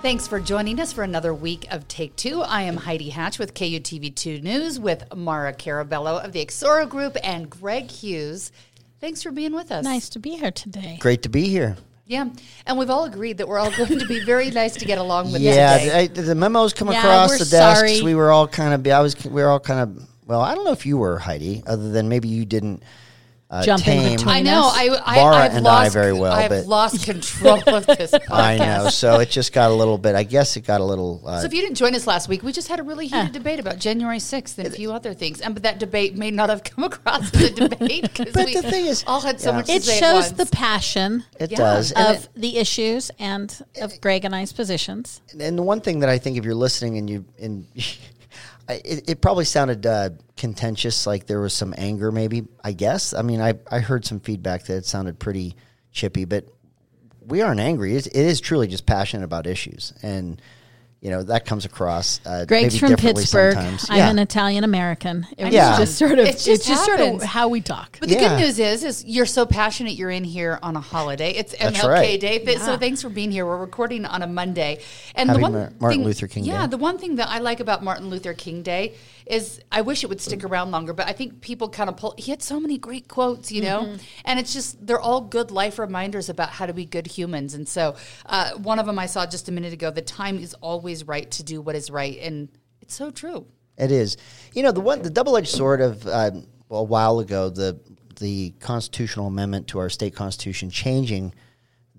Thanks for joining us for another week of Take Two. I am Heidi Hatch with KUTV2 News with Maura Carabello of the Exoro Group and Greg Hughes. Thanks for being with us. Nice to be here today. Great to be here. Yeah, and we've all agreed that we're all going to be very nice to get along with. Yeah, today. I, the memos come Yeah, across the desks. sorry. We were all kind of. I was. We were all kind of. Well, I don't know if you were Heidi, other than maybe you didn't uh, Jump in tame. between. I know. us. I, I, Laura I've and I lost, very well, I've but- lost control of this. Podcast. I know. So it just got a little bit. I guess it got a little. Uh, So if you didn't join us last week, we just had a really heated debate about January 6th and a few other things. And but that debate may not have come across as a debate because But we the thing is- all had so Yeah. much to It say at shows once. the passion it yeah. does. And, of the issues and of Greg and I's positions. and the one thing that I think, if you're listening and you and I- it, it probably sounded uh, contentious, like there was some anger, maybe. I guess. I mean, I I heard some feedback that it sounded pretty chippy, but we aren't angry. It's, it is truly just passionate about issues, and you know that comes across. Uh, Greg's maybe from Pittsburgh. sometimes. I'm yeah. an Italian American. It was Yeah. just sort of It it's just just, sort of how we talk. But the Yeah. good news is, is you're so passionate. You're in here on a holiday. It's That's MLK right. Day, Th- so thanks for being here. We're recording on a Monday, and Happy the one Mar- Martin thing, Luther King Yeah, Day. the one thing that I like about Martin Luther King Day is I wish it would stick around longer. But I think people kind of pull. He had so many great quotes, you know, Mm-hmm. and it's just they're all good life reminders about how to be good humans. And so uh, one of them I saw just a minute ago. The time is always right to do what is right, and it's so true. It is. You know, the one the double edged sword of uh, a while ago the the constitutional amendment to our state constitution changing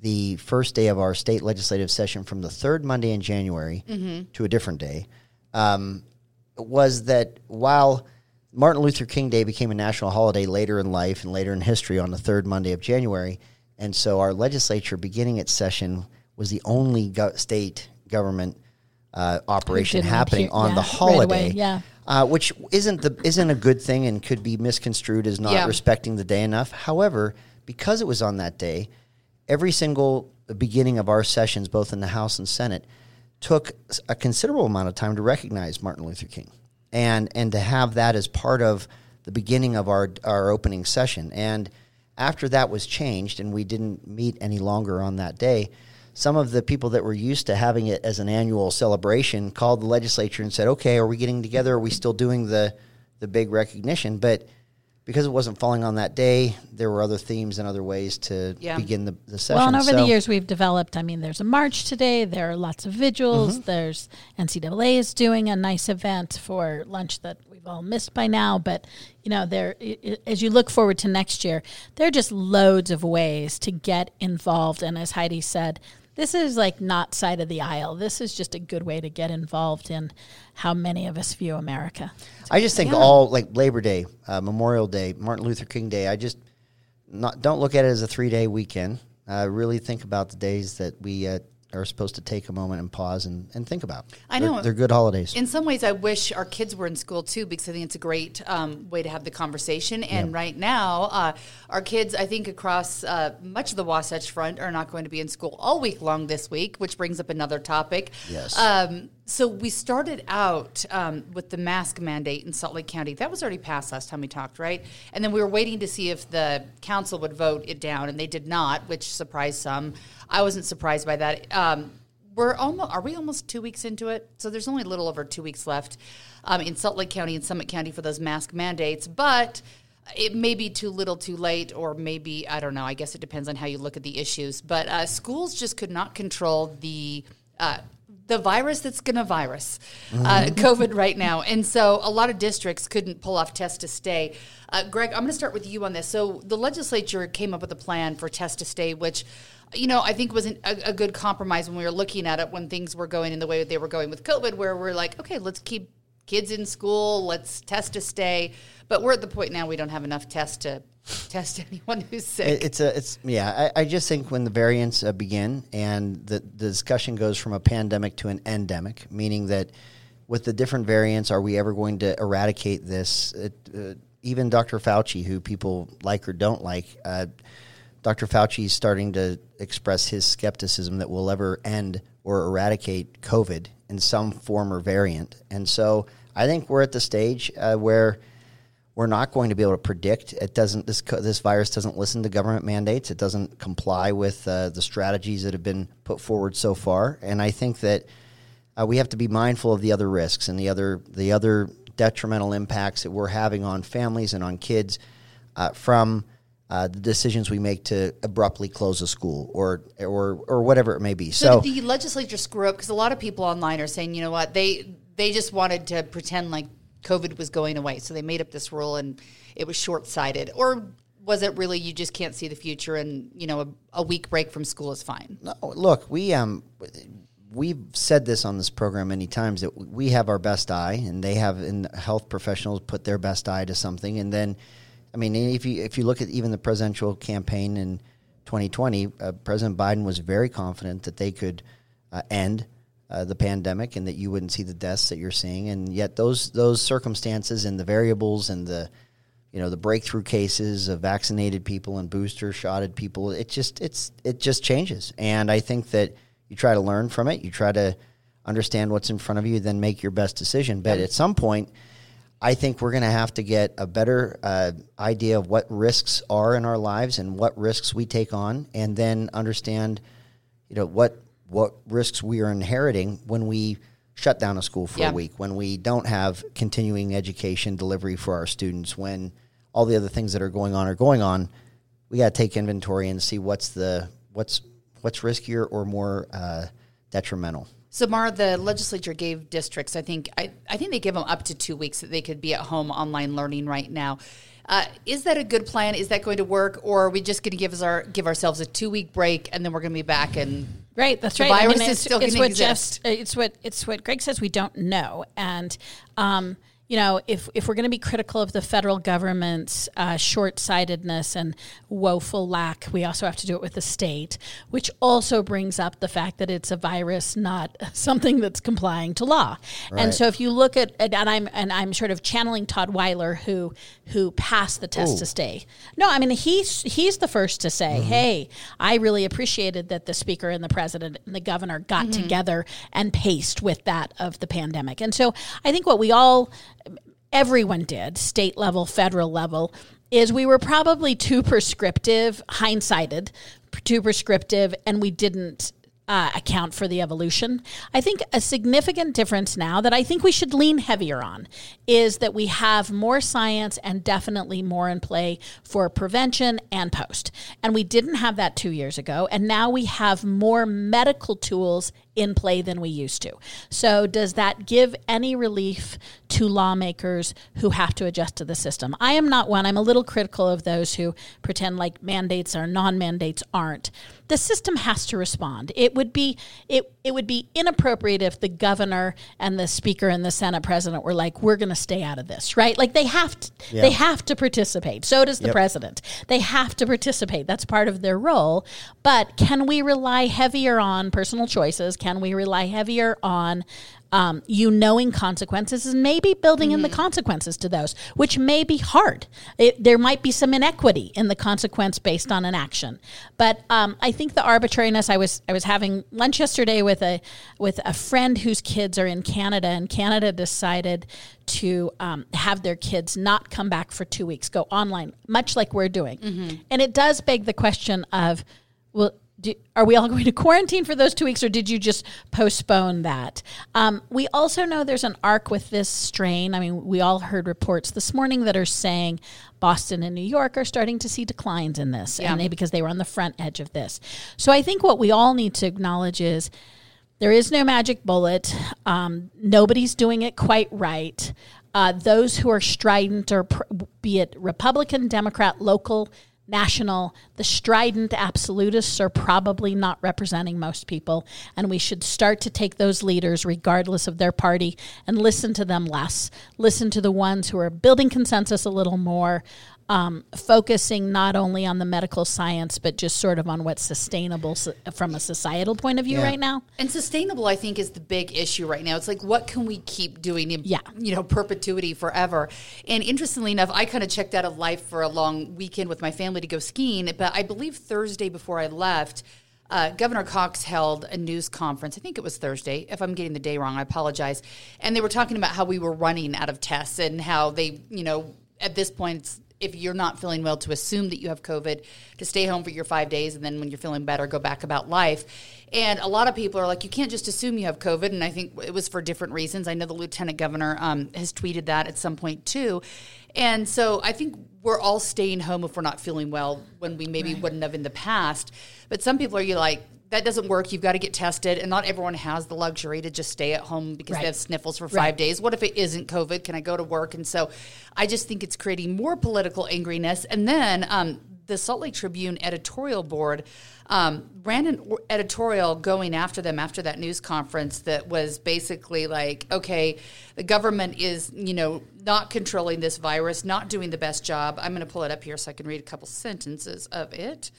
the first day of our state legislative session from the third Monday in January to a different day um, was that while Martin Luther King Day became a national holiday later in life and later in history on the third Monday of January, and so our legislature beginning its session was the only go- state government uh, operation happening appear- on yeah, the right holiday, away, yeah. uh, which isn't the isn't a good thing and could be misconstrued as not Yeah. respecting the day enough. However, because it was on that day, every single beginning of our sessions, both in the House and Senate, took a considerable amount of time to recognize Martin Luther King, and and to have that as part of the beginning of our our opening session. And after that was changed, and we didn't meet any longer on that day. Some of the people that were used to having it as an annual celebration called the legislature and said, "Okay, are we getting together? Are we still doing the the big recognition?" But because it wasn't falling on that day, there were other themes and other ways to Yeah. begin the, the session. Well, and over So- the years we've developed. I mean, there's a march today. There are lots of vigils. Mm-hmm. There's NCAA is doing a nice event for lunch that we've all missed by now. But you know, there as you look forward to next year, there are just loads of ways to get involved. And as Heidi said, this is like not side of the aisle. This is just a good way to get involved in how many of us view America. I just think all like Labor Day, uh, Memorial Day, Martin Luther King Day. I just not don't look at it as a three day weekend. Uh, really think about the days that we uh, are supposed to take a moment and pause and, and think about. I They're- know. they're, good holidays. In some ways, I wish our kids were in school too, because I think it's a great um, way to have the conversation. And right now, uh, our kids, I think, across uh, much of the Wasatch Front, are not going to be in school all week long this week, which brings up another topic. Yes. Um, so we started out um, with the mask mandate in Salt Lake County. That was already passed last time we talked, right? And then we were waiting to see if the council would vote it down, and they did not, which surprised some. I wasn't surprised by that. Um, we're almost are we almost two weeks into it? So there's only a little over two weeks left um, in Salt Lake County and Summit County for those mask mandates, but it may be too little, too late, or maybe I don't know. I guess it depends on how you look at the issues. But uh, schools just could not control the. Uh, the virus that's going to virus uh, COVID right now. And so a lot of districts couldn't pull off test to stay. Uh, Greg, I'm going to start with you on this. So the legislature came up with a plan for test to stay, which you know, I think was an, a, a good compromise when we were looking at it when things were going in the way that they were going with COVID, where we're like, okay, let's keep kids in school. Let's test to stay. But we're at the point now we don't have enough tests to test anyone who's sick. It's a, it's yeah. I, I just think when the variants uh, begin and the the discussion goes from a pandemic to an endemic, meaning that with the different variants, are we ever going to eradicate this? It, uh, even Dr. Fauci, who people like or don't like, uh, Dr. Fauci is starting to express his skepticism that we'll ever end or eradicate COVID in some form or variant. And so I think we're at the stage uh, where we're not going to be able to predict. It doesn't. This this virus doesn't listen to government mandates. It doesn't comply with uh, the strategies that have been put forward so far. And I think that uh, we have to be mindful of the other risks and the other the other detrimental impacts that we're having on families and on kids uh, from uh, the decisions we make to abruptly close a school or or or whatever it may be. So, So, the legislature screw up? Because a lot of people online are saying, you know what, they they just wanted to pretend like COVID was going away, so they made up this rule and it was short sighted, or was it really you just can't see the future and you know a, a week break from school is fine? No, look, we um, we've said this on this program many times that we have our best eye, and they have, and health professionals put their best eye to something, and then, I mean, if you if you look at even the presidential campaign in 2020, uh, President Biden was very confident that they could uh, end. Uh, the pandemic and that you wouldn't see the deaths that you're seeing, and yet those those circumstances and the variables and the you know the breakthrough cases of vaccinated people and booster shotted people it just it's it just changes. And i think that you try to learn from it. You try to understand what's in front of you then make your best decision. But at some point i think we're going to have to get a better uh, idea of what risks are in our lives and what risks we take on and then understand you know what what risks we are inheriting when we shut down a school for Yeah. a week when we don't have continuing education delivery for our students when all the other things that are going on are going on we got to take inventory and see what's the what's what's riskier or more uh, detrimental So, Maura, the legislature gave districts, I think, I, I think they give them up to two weeks that they could be at home online learning right now. Uh, is that a good plan? Is that going to work, or are we just going to give us our give ourselves a two week break and then we're going to be back and Right, that's The right. virus is it's, still it's what exist. Jeff's, it's what it's what Greg says. We don't know, and um, you know, if if we're going to be critical of the federal government's uh, short sightedness and woeful lack, we also have to do it with the state, which also brings up the fact that it's a virus, not something that's complying to law. And so, if you look at and I'm and I'm sort of channeling Todd Weiler, who who passed the test to stay. No, I mean he's he's the first to say, "Hey, I really appreciated that the speaker and the president and the governor got together and paced with that of the pandemic." And so, I think what we all everyone did, state level, federal level, is we were probably too prescriptive, hindsighted, too prescriptive, and we didn't uh, account for the evolution. I think a significant difference now that I think we should lean heavier on is that we have more science and definitely more in play for prevention and post. And we didn't have that two years ago. And now we have more medical tools in play than we used to. So, does that give any relief to lawmakers who have to adjust to the system? I am not one. I'm a little critical of those who pretend like mandates or non-mandates aren't. The system has to respond. It would be it it would be inappropriate if the governor and the speaker and the Senate president were like, "We're going to stay out of this," right? Like they have to they have to participate. So does the Yep. president. They have to participate. That's part of their role. But can we rely heavier on personal choices? Can we rely heavier on um, you knowing consequences and maybe building in the consequences to those, which may be hard. It, there might be some inequity in the consequence based on an action. But um, I think the arbitrariness. I was I was having lunch yesterday with a with a friend whose kids are in Canada, and Canada decided to um, have their kids not come back for two weeks, go online, much like we're doing. And it does beg the question of, well, do, are we all going to quarantine for those two weeks, or did you just postpone that? Um, we also know there's an arc with this strain. I mean, we all heard reports this morning that are saying Boston and New York are starting to see declines in this, and they, because they were on the front edge of this. So I think what we all need to acknowledge is there is no magic bullet. Um, nobody's doing it quite right. Uh, those who are strident, or pr- be it Republican, Democrat, local, national. The strident absolutists are probably not representing most people, and we should start to take those leaders, regardless of their party, and listen to them less. Listen to the ones who are building consensus a little more, um, focusing not only on the medical science, but just sort of on what's sustainable so, from a societal point of view Yeah. right now. And sustainable, I think, is the big issue right now. It's like, what can we keep doing in, Yeah. you know, perpetuity forever? And interestingly enough, I kind of checked out of life for a long weekend with my family to go skiing. But I believe Thursday before I left, uh, Governor Cox held a news conference. I think it was Thursday. If I'm getting the day wrong, I apologize. And they were talking about how we were running out of tests and how they, you know, at this point, it's, if you're not feeling well, to assume that you have COVID, to stay home for your five days, and then when you're feeling better, go back about life. And a lot of people are like, you can't just assume you have COVID. And I think it was for different reasons. I know the lieutenant governor um, has tweeted that at some point too. And so I think we're all staying home if we're not feeling well when we maybe wouldn't have in the past. But some people are you like, that doesn't work. You've got to get tested, and not everyone has the luxury to just stay at home because Right. they have sniffles for five days. What if it isn't COVID? Can I go to work? And so, I just think it's creating more political angriness. And then um, the Salt Lake Tribune editorial board um, ran an editorial going after them after that news conference that was basically like, okay, the government is you know not controlling this virus, not doing the best job. I'm going to pull it up here so I can read a couple sentences of it.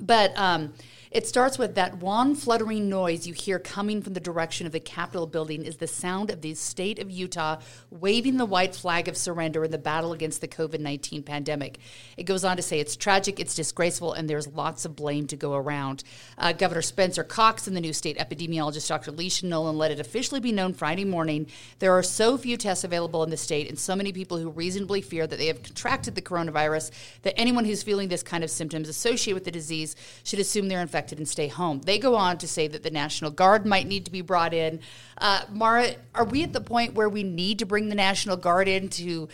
But um, it starts with that wan fluttering noise you hear coming from the direction of the Capitol building is the sound of the state of Utah waving the white flag of surrender in the battle against the COVID 19 pandemic. It goes on to say it's tragic, it's disgraceful, and there's lots of blame to go around. Uh, Governor Spencer Cox and the new state epidemiologist Dr. Leisha Nolen let it officially be known Friday morning there are so few tests available in the state and so many people who reasonably fear that they have contracted the coronavirus that anyone who's feeling this kind of symptoms associated with the disease should assume they're infected and stay home. They go on to say that the National Guard might need to be brought in. Uh, Maura, are we at the point where we need to bring the National Guard in to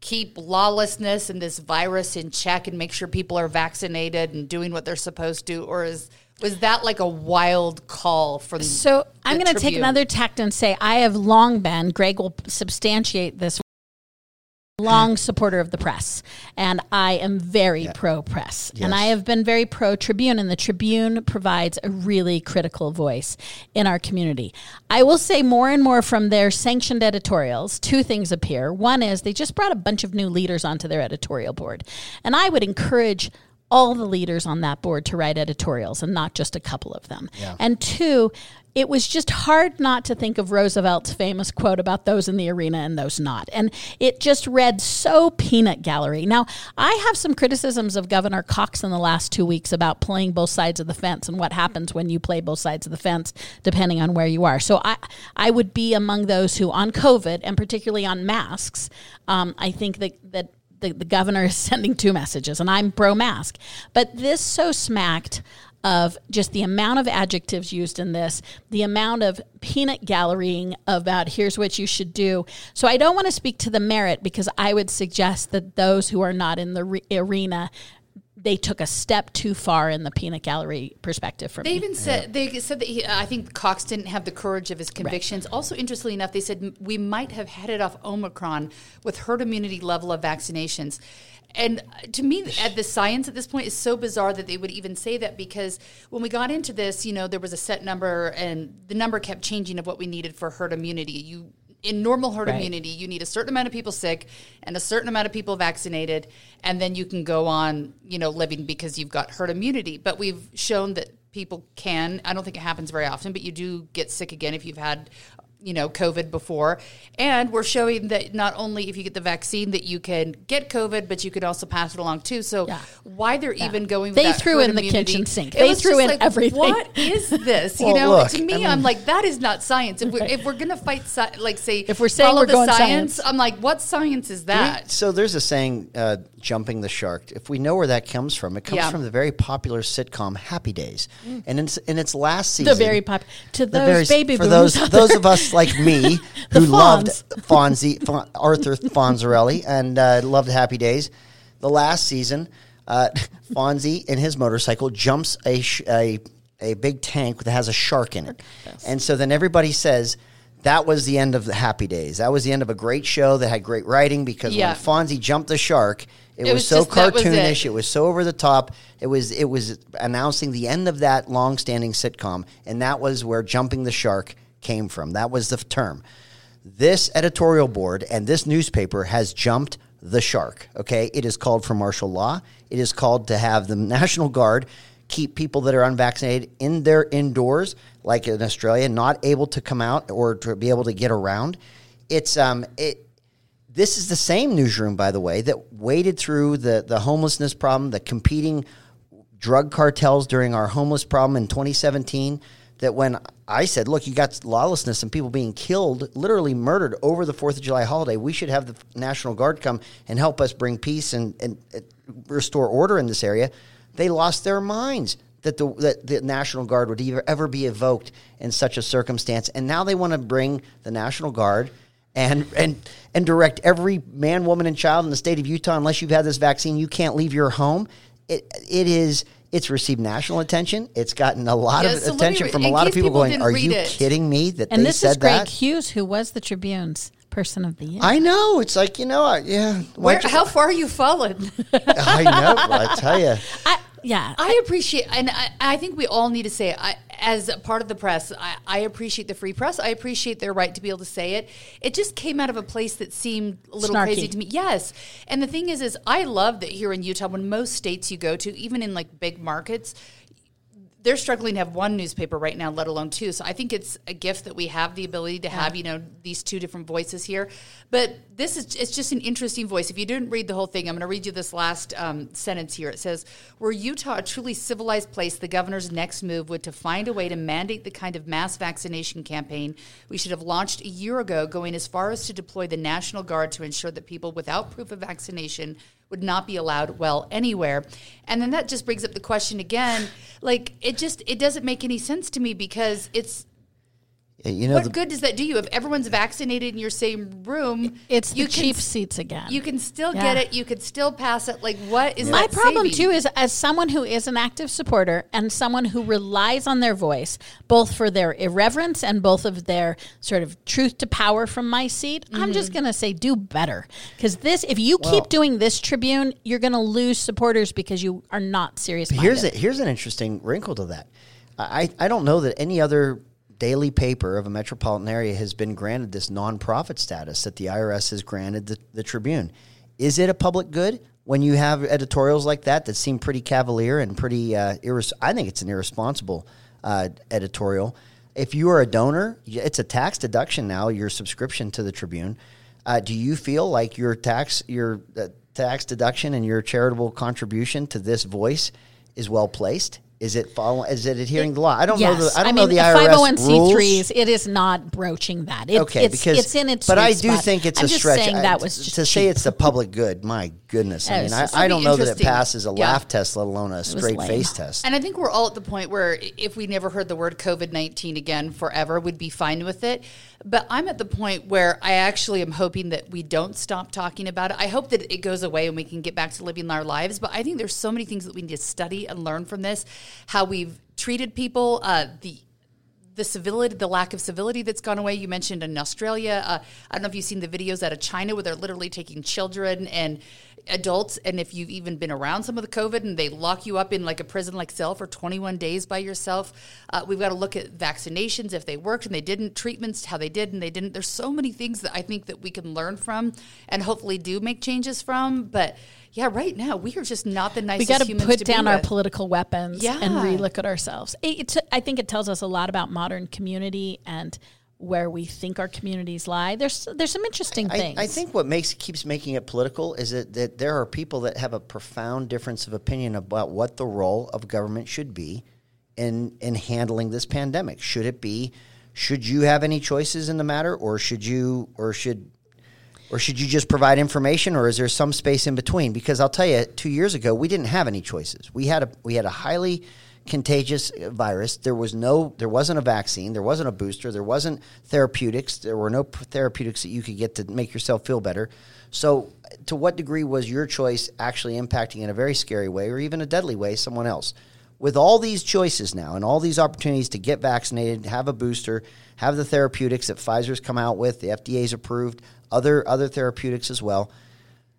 keep lawlessness and this virus in check and make sure people are vaccinated and doing what they're supposed to, or is was that like a wild call for from? So I'm going to take another tact and say I have long been, Greg will substantiate this, long supporter of the press. And I am very pro press. And I have been very pro Tribune. And the Tribune provides a really critical voice in our community. I will say more and more from their sanctioned editorials, two things appear. One is they just brought a bunch of new leaders onto their editorial board. And I would encourage all the leaders on that board to write editorials and not just a couple of them. And two, it was just hard not to think of Roosevelt's famous quote about those in the arena and those not. And it just read so peanut gallery. Now, I have some criticisms of Governor Cox in the last two weeks about playing both sides of the fence and what happens when you play both sides of the fence, depending on where you are. So I, I would be among those who, on COVID and particularly on masks, um, I think that, that the, the governor is sending two messages, and I'm pro mask. But this so smacked of just the amount of adjectives used in this, the amount of peanut gallerying about here's what you should do. So I don't want to speak to the merit because I would suggest that those who are not in the re- arena. They took a step too far in the peanut gallery perspective for They me. even said they said that he, I think Cox didn't have the courage of his convictions. Also, interestingly enough, they said we might have headed off Omicron with herd immunity level of vaccinations. And uh, to me, at the science at this point is so bizarre that they would even say that because when we got into this, you know, there was a set number and the number kept changing of what we needed for herd immunity. You in normal herd Right. immunity, you need a certain amount of people sick and a certain amount of people vaccinated, and then you can go on, you know, living because you've got herd immunity. But we've shown that people can. I don't think it happens very often, but you do get sick again if you've had, you know, COVID before. And we're showing that not only if you get the vaccine that you can get COVID, but you can also pass it along too. So Yeah. why they're even going? With They that threw herd in the immunity, kitchen sink. They threw in like, everything. What is this? You Well, know, look, to me, I mean- I'm like that is not science. If we're if we're gonna fight, sci- like say, If we're saying follow we're the going science, science. I'm like, what science is that? So there's a saying, uh, jumping the shark. If we know where that comes from, it comes Yeah. from the very popular sitcom Happy Days. And in, in its last season, the very pop to those very- baby for those those of us like me who loved Fonzie, Fon, Arthur Fonzarelli and uh, loved Happy Days. The last season, uh, Fonzie in his motorcycle jumps a, sh- a a big tank that has a shark in it, and so then everybody says. That was the end of the Happy Days. That was the end of a great show that had great writing because Yeah. when Fonzie jumped the shark, It, It was, was so just- that was it. cartoonish. it was so over the top. It was it was announcing the end of that long-standing sitcom, and that was where jumping the shark came from. That was the term. This editorial board and this newspaper has jumped the shark. Okay, it is called for martial law. It is called to have the National Guard keep people that are unvaccinated in their indoors, like in Australia, not able to come out or to be able to get around. It's um it this is the same newsroom, by the way, that waded through the, the homelessness problem, the competing drug cartels during our homeless problem in 2017. That when I said, look, you got lawlessness and people being killed, literally murdered over the 4th of July holiday, we should have the National Guard come and help us bring peace and, and, restore order in this area. They lost their minds that the, that the National Guard would ever, ever be evoked in such a circumstance. And now they want to bring the National Guard and and and direct every man, woman, and child in the state of Utah. Unless you've had this vaccine, you can't leave your home. It it is. It's received national attention. It's gotten a lot Yeah, of so let me attention from a lot of people people going, "Are you it." kidding me that And they this said is Greg that?" Hughes, who was the Tribune's Person of the Year. I know. It's like you know, I, yeah. Where, you- how far are you fallen? I know. I tell you. I, yeah, I appreciate, and I, I think we all need to say, it. I, as a part of the press, I, I appreciate the free press. I appreciate their right to be able to say it. It just came out of a place that seemed a little Snarky. crazy to me. Yes, and the thing is, is I love that here in Utah, when most states you go to, even in like big markets, they're struggling to have one newspaper right now, let alone two. So I think it's a gift that we have the ability to have, you know, these two different voices here. But this is it's just an interesting voice. If you didn't read the whole thing, I'm going to read you this last um, sentence here. It says, "Were Utah a truly civilized place, the governor's next move would to find a way to mandate the kind of mass vaccination campaign we should have launched a year ago, going as far as to deploy the National Guard to ensure that people without proof of vaccination." Would not be allowed well anywhere. And then that just brings up the question again like it just it doesn't make any sense to me because it's You know, what the, good does that do you if everyone's vaccinated in your same room it's the you can cheap s- seats again. you can still Yeah. get it you could still pass it like what is My problem saving? too is as someone who is an active supporter and someone who relies on their voice, both for their irreverence and both of their sort of truth to power from my seat, I'm Mm-hmm. just going to say do better. Because this, if you keep doing this Tribune, you're going to lose supporters because you are not serious. here's a, here's an interesting wrinkle to that. I, I don't know that any other daily paper of a metropolitan area has been granted this nonprofit status that the IRS has granted the, the Tribune. Is it a public good when you have editorials like that that seem pretty cavalier and pretty uh, irres- I think it's an irresponsible uh, editorial. If you are a donor, it's a tax deduction now. Your subscription to the Tribune. Uh, do you feel like your tax your uh, tax deduction and your charitable contribution to this voice is well placed? Is it follow? Is it adhering to the law? I don't know. The, I don't mean, know the IRS 501c3s. rules. Oh it is not broaching that. It, Okay, it's, because it's in its. but I do spot. think it's I'm a just stretch. Saying I- that was to just say it's the public good. My goodness, I mean, I, I don't know that it passes a Yeah. laugh test, let alone a straight face test. And I think we're all at the point where if we never heard the word COVID 19 again forever, we'd be fine with it. But I'm at the point where I actually am hoping that we don't stop talking about it. I hope that it goes away and we can get back to living our lives. But I think there's so many things that we need to study and learn from this how we've treated people, uh, the the civility, the lack of civility that's gone away. You mentioned in Australia. Uh, I don't know if you've seen the videos out of China where they're literally taking children and adults, and if you've even been around some of the COVID, and they lock you up in like a prison-like cell for 21 days by yourself. Uh, we've got to look at vaccinations if they worked and they didn't, treatments how they did and they didn't. There's so many things that I think that we can learn from, and hopefully do make changes from. But yeah, right now we are just not the nicest. we got to put down our political weapons Yeah. and relook at ourselves. It, it's, I think it tells us a lot about modern community and where we think our communities lie. There's there's some interesting I, things. I think what makes keeps making it political is that, that there are people that have a profound difference of opinion about what the role of government should be in in handling this pandemic. Should it be? Should you have any choices in the matter, or should you, or should, or should you just provide information, or is there some space in between? Because I'll tell you, two years ago we didn't have any choices. We had a we had a highly contagious virus. There was no, there wasn't a vaccine, there wasn't a booster, there wasn't therapeutics, there were no therapeutics that you could get to make yourself feel better. So, to what degree was your choice actually impacting in a very scary way, or even a deadly way, someone else? With all these choices now and all these opportunities to get vaccinated, have a booster, have the therapeutics that Pfizer's come out with, the FDA's approved, other other therapeutics as well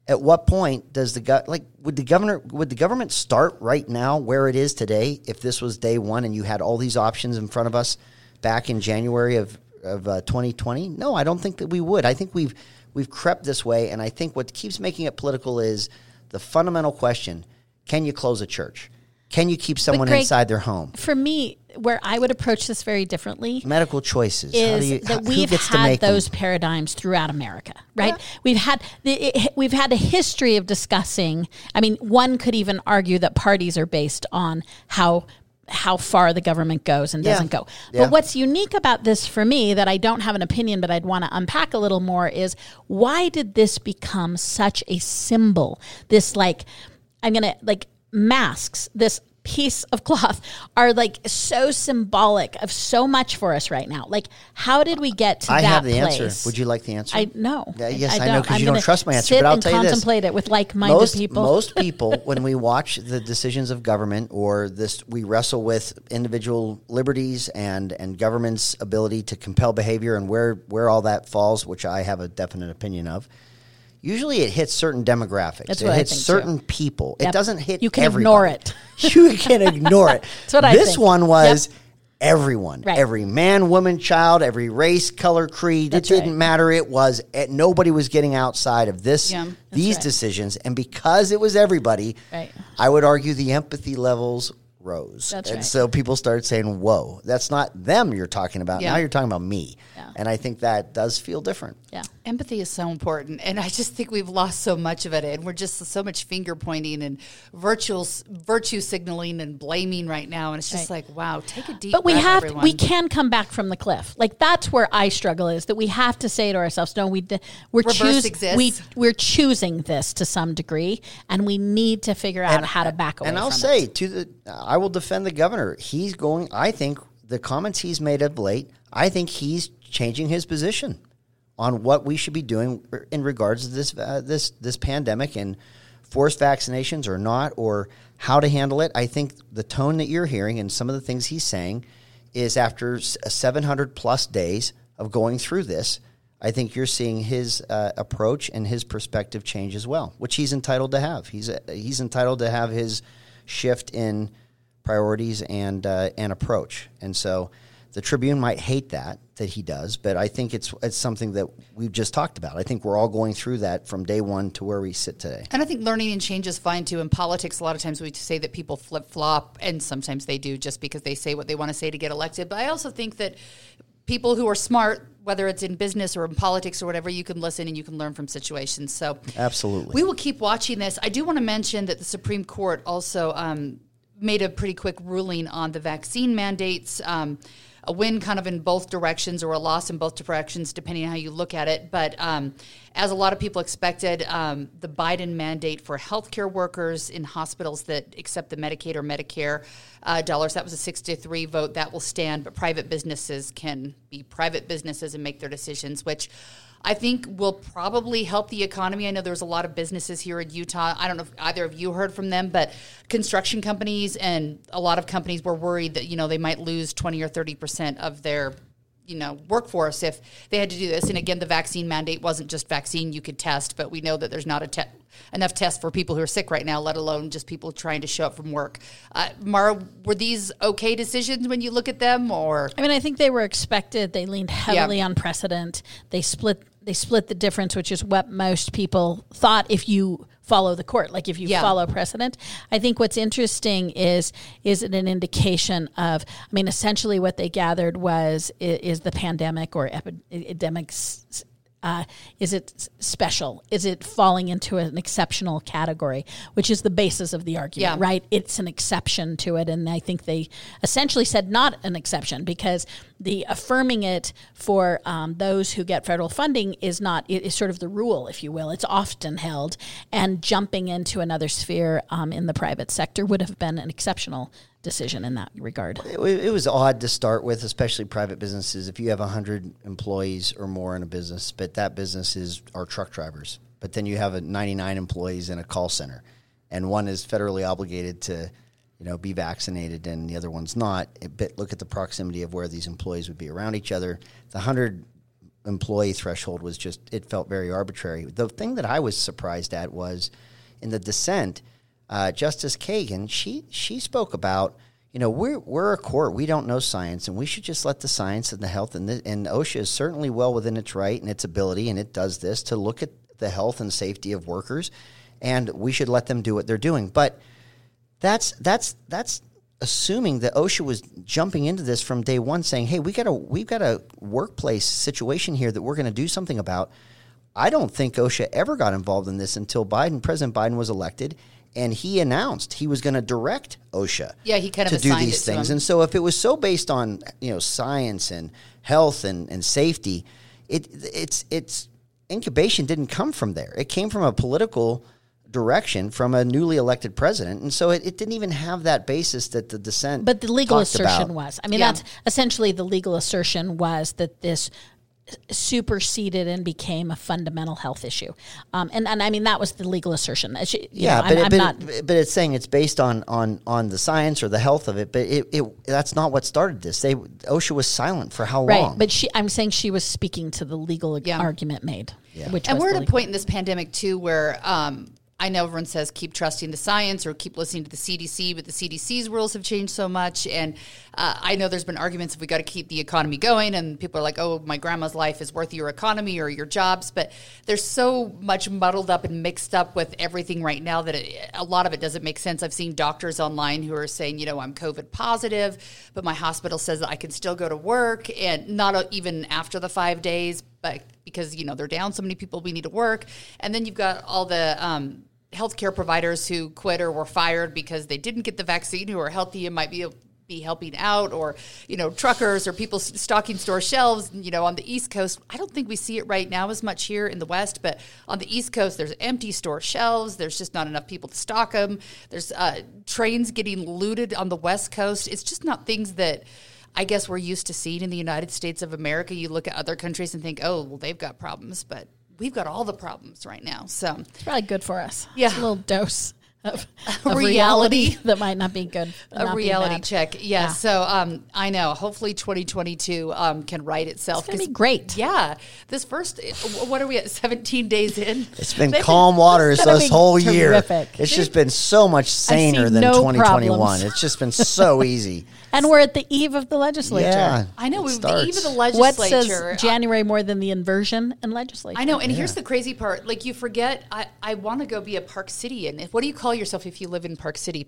At what point does the go- like would the governor would the government start right now where it is today if this was day one and you had all these options in front of us back in January of of uh, 2020? No, I don't think that we would. I think we've we've crept this way, and I think what keeps making it political is the fundamental question: Can you close a church? Can you keep someone Greg, inside their home? For me, where I would approach this very differently Medical choices. How is do you- that how- we've gets had make them? those paradigms throughout America, right? We've had the, it, we've had a history of discussing. I mean, one could even argue that parties are based on how how far the government goes and Yeah. doesn't go. Yeah. But what's unique about this for me that I don't have an opinion, but I'd want to unpack a little more is why did this become such a symbol? This like I'm gonna like masks this piece of cloth are like so symbolic of so much for us right now. Like, how did we get to I that have the place? answer. Would you like the answer? I know. Yeah, yes, I, I know because you don't trust my answer. But I'll tell you this: contemplate it with like-minded most, people. Most people, when we watch the decisions of government or this, we wrestle with individual liberties and and government's ability to compel behavior and where where all that falls, which I have a definite opinion of. Usually, it hits certain demographics. That's it what I hits think, too. certain people. It doesn't hit. You can everybody. ignore it. you can ignore it. That's what I this think. one was Yep. everyone, Right. every man, woman, child, every race, color, creed. That's it didn't right. matter. It was eh, nobody was getting outside of this Yeah, these right. decisions, and because it was everybody. I would argue the empathy levels rose, That's and right. so people started saying, "Whoa, that's not them you're talking about. Yeah. Now you're talking about me," Yeah. and I think that does feel different. yeah. Empathy is so important, and I just think we've lost so much of it, and we're just so much finger pointing and virtual virtue signaling and blaming right now, and it's just Right. like, wow, take a deep. But we breath, have everyone. we can come back from the cliff. Like that's where I struggle is that we have to say to ourselves, no, we, we're, Reverse choose we we're choosing this to some degree, and we need to figure out how to back away. And I'll from say it. to the, I will defend the governor. He's going. I think the comments he's made of late. I think he's changing his position on what we should be doing in regards to this uh, this this pandemic and forced vaccinations or not, or how to handle it. I think the tone that you're hearing and some of the things he's saying is after 700 plus days of going through this. I think you're seeing his uh, approach and his perspective change as well, which he's entitled to have. He's uh, he's entitled to have his shift in priorities and uh, and approach. And so, the Tribune might hate that that he does, but I think it's it's something that we've just talked about. I think we're all going through that from day one to where we sit today. And I think learning and change is fine too. In politics, a lot of times we say that people flip flop, and sometimes they do just because they say what they want to say to get elected. But I also think that people who are smart, whether it's in business or in politics or whatever, you can listen and you can learn from situations. So Absolutely. we will keep watching this. I do want to mention that the Supreme Court also um, made a pretty quick ruling on the vaccine mandates. Um, a win kind of in both directions or a loss in both directions, depending on how you look at it. But um, as a lot of people expected, um, the Biden mandate for healthcare workers in hospitals that accept the Medicaid or Medicare uh, dollars, that was a 63 vote. That will stand, but private businesses can be private businesses and make their decisions, which I think will probably help the economy. I know there's a lot of businesses here in Utah. I don't know if either of you heard from them, but construction companies and a lot of companies were worried that you know they might lose 20 or 30 percent of their you know workforce if they had to do this. And again, the vaccine mandate wasn't just vaccine you could test, but we know that there's not a te- enough tests for people who are sick right now, let alone just people trying to show up from work. Uh, Maura, were these okay decisions when you look at them, or I mean, I think they were expected. They leaned heavily on precedent. They split. They split the difference, which is what most people thought. If you follow the court, like if you Yeah. follow precedent, I think what's interesting is is it an indication of? I mean, essentially, what they gathered was i- is the pandemic or epidemics. Uh, is it special? Is it falling into an exceptional category, which is the basis of the argument, Yeah. right? It's an exception to it, and I think they essentially said not an exception because the affirming it for um, those who get federal funding is not it is sort of the rule, if you will. It's often held, and jumping into another sphere um, in the private sector would have been an exceptional decision in that regard. It, it was odd to start with, especially private businesses. If you have 100 employees or more in a business, but that business is our truck drivers. But then you have a 99 employees in a call center, and one is federally obligated to, you know, be vaccinated, and the other one's not. But look at the proximity of where these employees would be around each other. The 100 employee threshold was just it felt very arbitrary. The thing that I was surprised at was in the dissent, uh, Justice Kagan she she spoke about you know we're we're a court we don't know science and we should just let the science and the health and the, and OSHA is certainly well within its right and its ability and it does this to look at the health and safety of workers and we should let them do what they're doing but that's that's that's assuming that OSHA was jumping into this from day one, saying, "Hey, we got a we've got a workplace situation here that we're going to do something about." I don't think OSHA ever got involved in this until Biden, President Biden, was elected, and he announced he was going to direct OSHA. Yeah, he kind of to do these things. And so, if it was so based on you know science and health and, and safety, it it's it's incubation didn't come from there. It came from a political direction from a newly elected president, and so it, it didn't even have that basis that the dissent. But the legal assertion about. was. I mean, Yeah. that's essentially the legal assertion was that this superseded and became a fundamental health issue. Um, and, and I mean, that was the legal assertion. It you Yeah, know, but, I'm, it, I'm but, not. but it's saying it's based on, on, on the science or the health of it. But it, it that's not what started this. They OSHA was silent for how Right, long? but she, I'm saying she was speaking to the legal Yeah. argument made, which and we're at a point in this pandemic too where um, I know everyone says keep trusting the science or keep listening to the CDC, but the CDC's rules have changed so much, and uh, I know there's been arguments if we got to keep the economy going, and people are like, "Oh, my grandma's life is worth your economy or your jobs," but there's so much muddled up and mixed up with everything right now that it, a lot of it doesn't make sense. I've seen doctors online who are saying, you know, I'm COVID positive, but my hospital says that I can still go to work, and not even after the five days, but because you know they're down so many people we need to work and then you've got all the um, healthcare providers who quit or were fired because they didn't get the vaccine who are healthy and might be be helping out or you know truckers or people stocking store shelves you know on the east coast. I don't think we see it right now as much here in the west but on the east coast there's empty store shelves. There's just not enough people to stock them there's uh, trains getting looted on the west coast. It's just not things that I guess we're used to seeing in the United States of America. You look at other countries and think, oh, well, they've got problems, but we've got all the problems right now. So, It's probably good for us. Yeah. It's a little dose of, of Reality. reality. that might not be good. a reality bad. check. Yeah. So, um, I know. Hopefully, 2022 um, can right itself. It's gonna 'cause- be great. Yeah. This first, what are we at? 17 days in. It's been They've calm been- waters this be whole year. It's just been so much saner than no 2021. problems. It's just been so easy. And we're at the eve of the legislature. Yeah, I know. it We, the eve of starts. the What legislature. says January more than the inversion in legislature? I know, and here's the crazy part. Like you forget, I, I want to go be a Park City, and what do you call yourself if you live in Park City?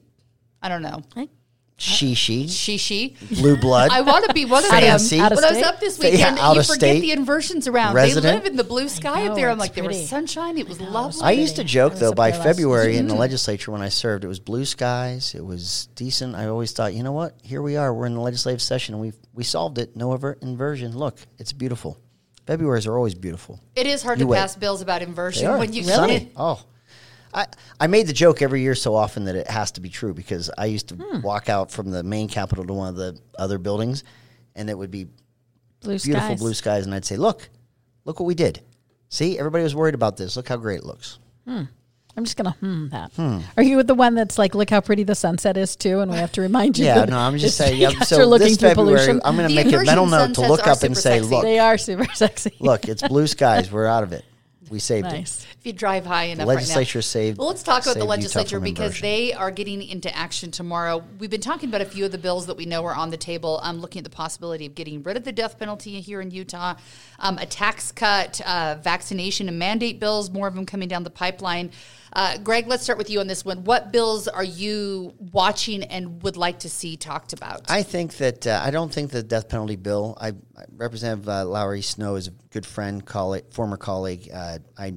I don't know. Hey, She, she, She, she. blue blood. I want to be one of Fancy. them. Out of when I was up this Yeah, weekend, out you of forget state. the inversions around. Resident. They live in the blue sky know, up there. I'm it's like, there was sunshine. It was lovely. I used to joke though by February in the Mm-hmm. legislature when I served, it was blue skies. It was decent. I always thought, you know what? Here we are. We're in the legislative session, we we solved it. No aver- inversion. Look, it's beautiful. Februarys are always beautiful. it is hard You to wait. pass bills about inversion when you Sunny. Oh. I, I made the joke every year so often that it has to be true because I used to Hmm. walk out from the main capitol to one of the other buildings and it would be blue beautiful skies. blue skies and I'd say, "Look, look what we did. See, everybody was worried about this. Look how great it looks." Hmm. I'm just gonna hmm that. Hmm. Are you with the one that's like, look how pretty the sunset is too, and we have to remind you? Yeah, no, I'm just saying. Yeah, so looking this February, pollution. I'm The to make a mental note to look up and say, sexy. "Look, they are super sexy. look, it's blue skies. We're out of it. We saved nice. if you drive high enough. legislature right now. saved- Well, let's talk about the legislature because they are getting into action tomorrow. We've been talking about a few of the bills that we know are on the table. I'm looking at the possibility of getting rid of the death penalty here in Utah, um, a tax cut, uh, vaccination and mandate bills. More of them coming down the pipeline. Uh, Greg, let's start with you on this one. What bills are you watching and would like to see talked about? I think that uh, I don't think the death penalty bill. I, I Representative uh, Lowry Snow is a good friend, colleague, former colleague. Uh, I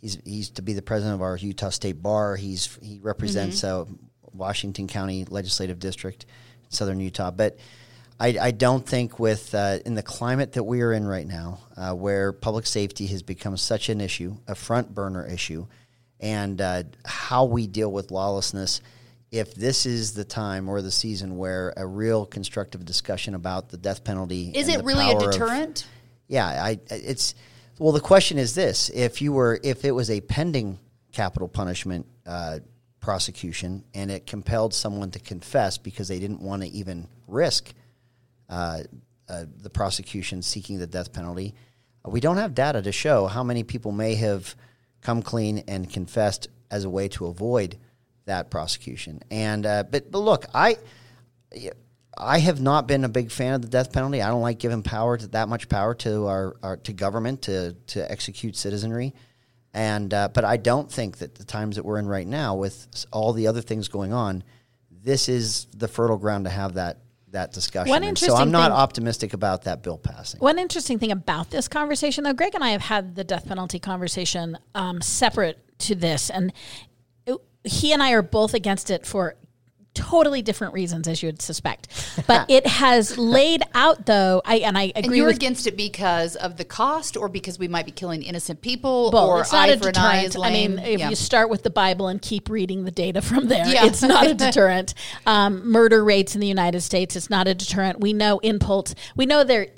he's he's to be the president of our Utah State Bar. He's he represents uh, Washington County Legislative District, in Southern Utah. But I, I don't think with uh, in the climate that we are in right now, uh, where public safety has become such an issue, a front burner issue, and uh, how we deal with lawlessness if this is the time or the season where a real constructive discussion about the death penalty Is it really a power of- deterrent? yeah, I it's well. The question is this: if you were if it was a pending capital punishment uh, prosecution and it compelled someone to confess because they didn't want to even risk uh, uh, the prosecution seeking the death penalty, we don't have data to show how many people may have come clean and confessed as a way to avoid that prosecution. And uh, but but look, I I have not been a big fan of the death penalty. I don't like giving power to that much power to our, our to government to to execute citizenry. And uh, but I don't think that the times that we're in right now, with all the other things going on, this is the fertile ground to have that that discussion. One And so interesting I'm not thing- optimistic about that bill passing. One interesting thing about this conversation, though, Greg and I have had the death penalty conversation um, separate to this, and it- he and I are both against it for totally different reasons, as you would suspect. But it has laid out, though, I and I And agree you're with against it because of the cost, or because we might be killing innocent people, Well, or it's not eye a for an eye is deterrent. I mean, if Yeah. you start with the Bible and keep reading the data from there, Yeah. it's not a deterrent. um, murder rates in the United States, it's not a deterrent. We know impulse. We know there.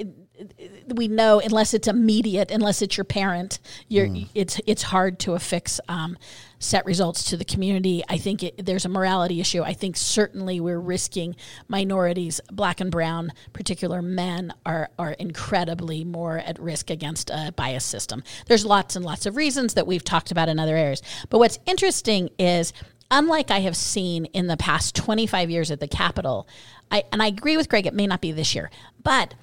We know unless it's immediate, unless it's your parent, you're it's it's hard to affix um, set results to the community. I think it, there's a morality issue. I think certainly we're risking minorities, black and brown, particular men are are incredibly more at risk against a bias system. There's lots and lots of reasons that we've talked about in other areas. But what's interesting is unlike I have seen in the past 25 years at the Capitol, I and I agree with Greg, it may not be this year, but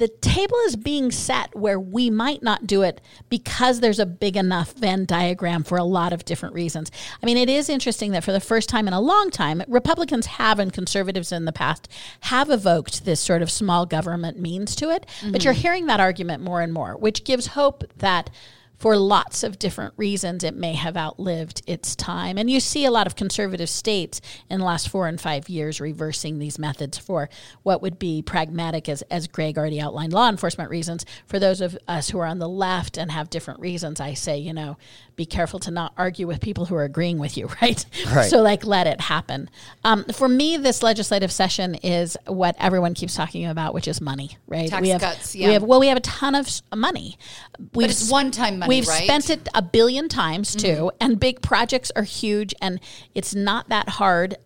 the table is being set where we might not do it because there's a big enough Venn diagram for a lot of different reasons. I mean, it is interesting that for the first time in a long time, Republicans have and conservatives in the past have evoked this sort of small government means to it. But you're mm-hmm. hearing that argument more and more, which gives hope that for lots of different reasons, it may have outlived its time. And you see a lot of conservative states in the last four and five years reversing these methods for what would be pragmatic, as, as Greg already outlined, law enforcement reasons. For those of us who are on the left and have different reasons, I say, you know, be careful to not argue with people who are agreeing with you, right? Right. So, like, let it happen. Um, for me, this legislative session is what everyone keeps talking about, which is money, right? Tax we have, cuts, We have, well, we have a ton of money. We've it's one-time money, We've right? spent it a billion times too, Mm-hmm. and big projects are huge, and it's not that hard.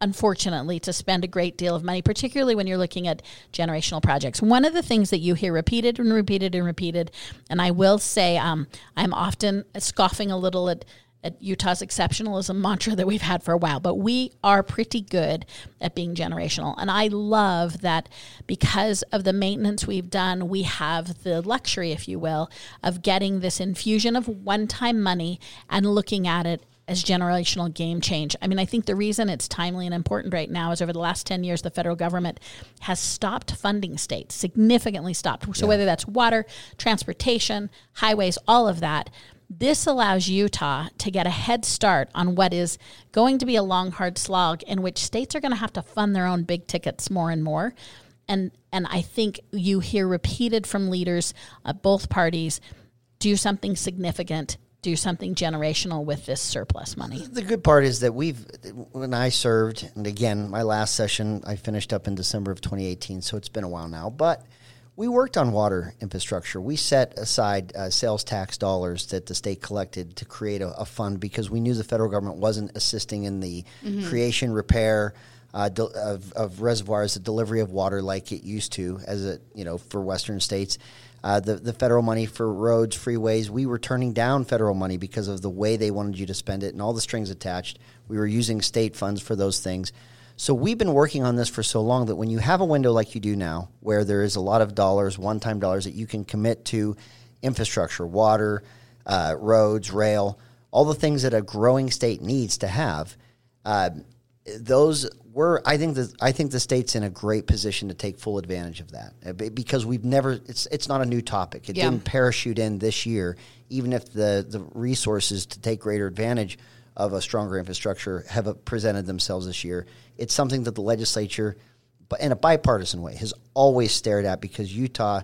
Unfortunately, to spend a great deal of money, particularly when you're looking at generational projects. One of the things that you hear repeated and repeated and repeated, and I will say, um, I'm often scoffing a little at at Utah's exceptionalism mantra that we've had for a while, but we are pretty good at being generational. And I love that because of the maintenance we've done, we have the luxury, if you will, of getting this infusion of one time money and looking at it as generational game change. I mean, I think the reason it's timely and important right now is over the last 10 years, the federal government has stopped funding states, significantly stopped. So, whether that's water, transportation, highways, all of that, this allows Utah to get a head start on what is going to be a long, hard slog in which states are going to have to fund their own big tickets more and more. And, and I think you hear repeated from leaders of both parties do something significant, do something generational with this surplus money. The good part is that we've, when I served, and again, my last session, I finished up in December of 2018, so it's been a while now, but we worked on water infrastructure. We set aside uh, sales tax dollars that the state collected to create a, a fund because we knew the federal government wasn't assisting in the creation, repair, uh, del- of, of reservoirs, the delivery of water like it used to, as it you know for Western states. Uh, the the federal money for roads, freeways, we were turning down federal money because of the way they wanted you to spend it and all the strings attached. We were using state funds for those things. So we've been working on this for so long that when you have a window like you do now, where there is a lot of dollars, one-time dollars that you can commit to infrastructure, water, uh, roads, rail, all the things that a growing state needs to have, uh, those were I think the I think the state's in a great position to take full advantage of that uh, because we've never it's it's not a new topic. It Yeah. didn't parachute in this year, even if the the resources to take greater advantage of a stronger infrastructure have uh, presented themselves this year. It's something that the legislature, but in a bipartisan way, has always stared at because Utah.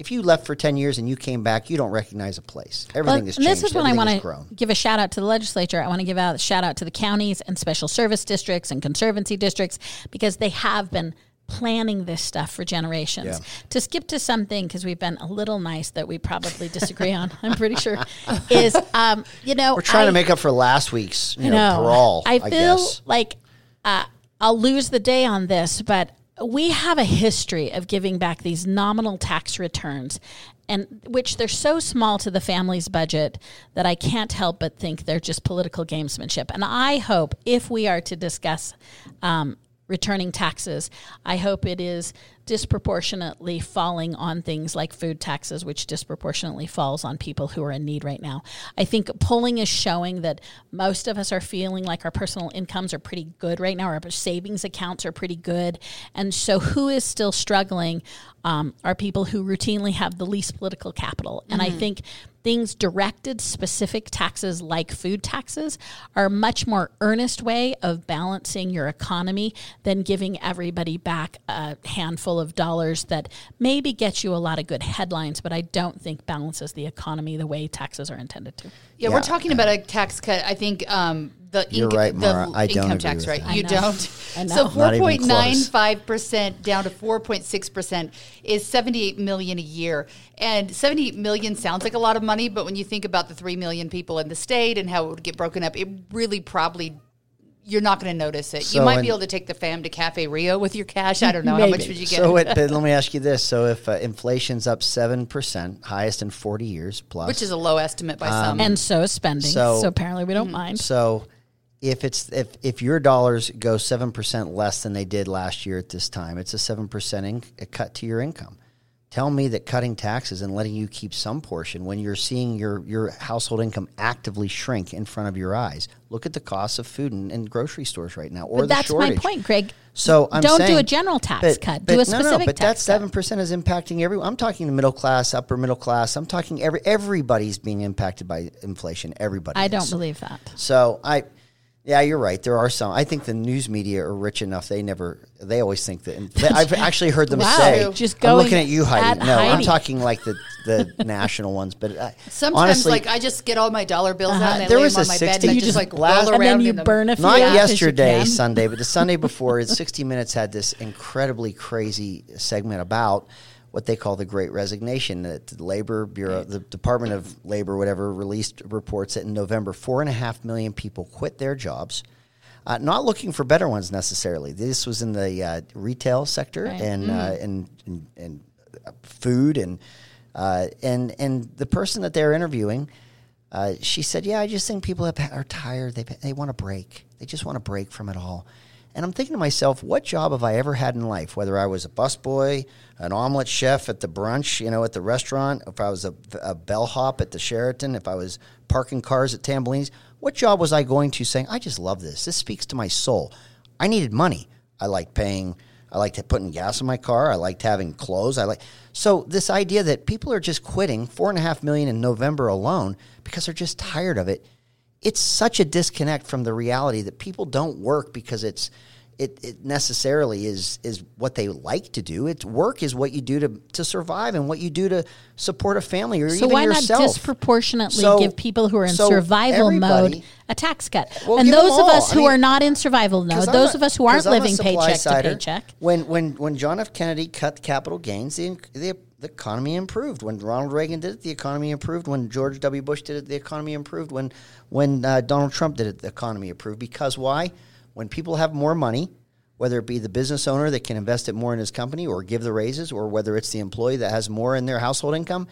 If you left for ten years and you came back, you don't recognize a place. Everything has and changed. this is when I want to give a shout out to the legislature. I want to give out a shout out to the counties and special service districts and conservancy districts because they have been planning this stuff for generations. Yeah. To skip to something because we've been a little nice that we probably disagree on. I'm pretty sure is um, you know We're trying I- to make up for last week's you know, no. brawl. I I, feel guess. like uh, I'll lose the day on this, but we have a history of giving back these nominal tax returns and which they're so small to the family's budget that I can't help but think they're just political gamesmanship. And I hope if we are to discuss um, returning taxes, I hope it is disproportionately falling on things like food taxes, which disproportionately falls on people who are in need right now. I think polling is showing that most of us are feeling like our personal incomes are pretty good right now, our savings accounts are pretty good. And so, who is still struggling um, are people who routinely have the least political capital. And mm-hmm. I think things directed specific taxes like food taxes are a much more earnest way of balancing your economy than giving everybody back a handful of dollars that maybe gets you a lot of good headlines but i don't think balances the economy the way taxes are intended to yeah, yeah. we're talking about a tax cut i think um, the You're right, Maura. the I don't income agree tax, with right? that. You I know. don't. I know. So Not four even point nine close. five percent down to four point six percent is seventy eight million a year, and seventy eight million sounds like a lot of money, but when you think about the three million people in the state and how it would get broken up, it really probably. You're not going to notice it. So you might in- be able to take the fam to Cafe Rio with your cash. I don't know how much would you get. So, it, but let me ask you this: So, if uh, inflation's up seven percent, highest in forty years, plus, which is a low estimate by some. and so is spending So- so, apparently we don't mind So if it's if if your dollars go seven percent less than they did last year at this time, it's a seven percent inc- cut to your income. Tell me that cutting taxes and letting you keep some portion when you're seeing your your household income actively shrink in front of your eyes. Look at the cost of food in, in grocery stores right now, or but that's shortage. my point greg So I'm don't do a general tax but- cut but do a specific no, no, but that seven percent is impacting everyone. I'm talking the middle class, upper middle class. I'm talking every everybody's being impacted by inflation. Everybody. i is. don't believe that So I, yeah, you're right. There are some. I think the news media are rich enough. They never. They always think that. they- I've actually heard them Wow. say. Just I'm looking at you, Heidi. at no, I'm talking like the the national ones. But I, Sometimes, honestly, like I just get all my dollar bills out uh-huh. and I There lay was them on a my bed 60 and You just just like blast- roll and around then you in burn a few not out as you yesterday. Sunday, but the Sunday before, 60 Minutes had this incredibly crazy segment about what they call the Great Resignation. That the Labor Bureau, the Department of Labor, whatever, released reports that in November, four and a half million people quit their jobs. Uh, not looking for better ones necessarily. This was in the uh, retail sector Right. and, uh, and and and uh, food and uh, and and the person that they're interviewing, uh, she said, "Yeah, I just think people have, are tired. They they want a break. They just want a break from it all." And I'm thinking to myself, what job have I ever had in life? Whether I was a busboy, an omelet chef at the brunch, you know, at the restaurant, if I was a, a bellhop at the Sheraton, if I was parking cars at Tambellini's, what job was I going to saying, I just love this. This speaks to my soul. I needed money. I liked paying. I liked putting gas in my car. I liked having clothes. I like so this idea that people are just quitting four and a half million in November alone because they're just tired of it. It's such a disconnect from the reality that people don't work because it's it, it necessarily is is what they like to do. It's work is what you do to to survive and what you do to support a family or so even why yourself. not disproportionately So- give people who are in so survival mode a tax cut? Well, and those of us I who mean, are not in survival mode, those a- of us who aren't living paycheck to paycheck. When when when John F. Kennedy cut capital gains, the, the the economy improved. When Ronald Reagan did it, the economy improved. When George W. Bush did it, the economy improved. When when uh, Donald Trump did it, the economy improved. Because why? When people have more money, whether it be the business owner that can invest it more in his company or give the raises, or whether it's the employee that has more in their household income,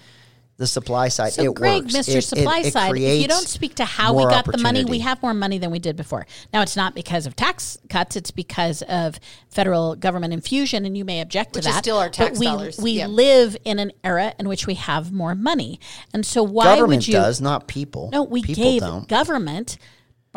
the supply side So, it Greg, works. Mr. It- it- Supply it Side, if you don't speak to how we got the money, we have more money than we did before. Now, it's not because of tax cuts; it's because of federal government infusion, and you may object to Which is that. still our tax but we, dollars, We yeah. live in an era in which we have more money, and so why government would you? does, not people. No, we people gave don't. government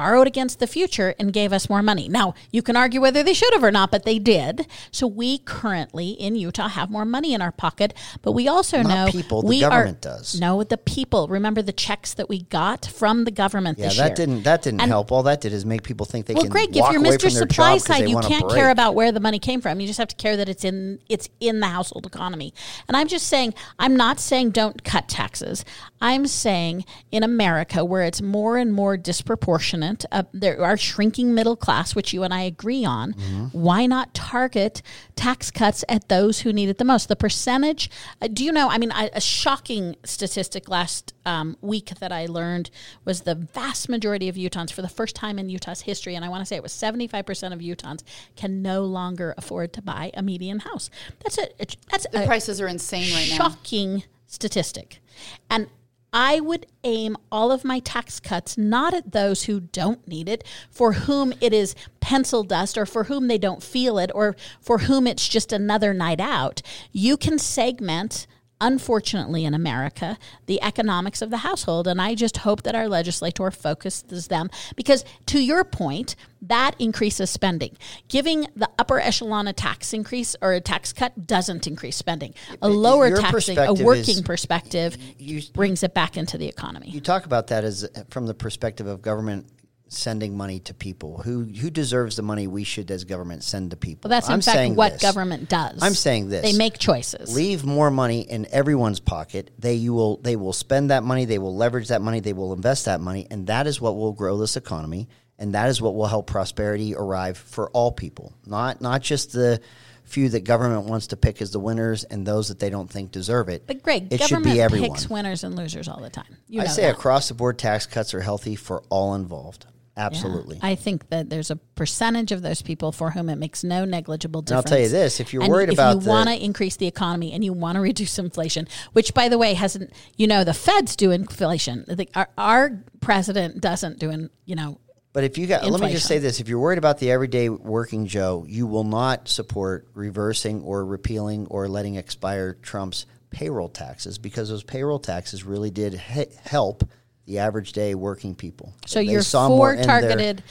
borrowed against the future and gave us more money. Now, you can argue whether they should have or not, but they did. So we currently in Utah have more money in our pocket, but we also Not know people, the we government are, does. No, the people. Remember the checks that we got from the government Yeah, this that year. didn't that didn't And- help. All that did is make people think they well, can Greg, if you're away Mr. Supply Side, you can't break. care about where the money came from. You just have to care that it's in it's in the household economy. And I'm just saying, I'm not saying don't cut taxes. I'm saying in America where it's more and more disproportionate government, uh, there are shrinking middle class, which you and I agree on. Why not target tax cuts at those who need it the most? The percentage, uh, do you know? I mean, I, a shocking statistic last um, week that I learned was the vast majority of Utahns, for the first time in Utah's history, and I want to say it was 75% of Utahns, can no longer afford to buy a median house. That's a, that's The a prices are insane right now. shocking statistic. And I would aim all of my tax cuts not at those who don't need it, for whom it is pencil dust, or for whom they don't feel it, or for whom it's just another night out. You can segment. Unfortunately, in America, the economics of the household. And I just hope that our legislator focuses them because, to your point, that increases spending. Giving the upper echelon a tax increase or a tax cut doesn't increase spending. A lower your taxing, a working is- perspective, you- brings it back into the economy. You talk about that as from the perspective of government sending money to people. Who who deserves the money we should as government send to people? Well, that's in I'm fact what this. government does. I'm saying this. They make choices. Leave more money in everyone's pocket. They you will they will spend that money, they will leverage that money, they will invest that money, and that is what will grow this economy and that is what will help prosperity arrive for all people. Not not just the few that government wants to pick as the winners and those that they don't think deserve it. But Greg, it should government be everyone. picks winners and losers all the time. You I know say that. across the board tax cuts are healthy for all involved. Yeah. Absolutely. I think that there's a percentage of those people for whom it makes no negligible And difference. I'll tell you this, if you're And worried if about if you want to increase the economy and you want to reduce inflation, which by the way hasn't, you know, the Feds do inflation. The, our, our president doesn't do, in, you know, But if you got, let me just say this: if you're worried about the everyday working Joe, you will not support reversing or repealing or letting expire Trump's payroll taxes because those payroll taxes really did he- help the average day working people. so They you're saw for in their- targeted No,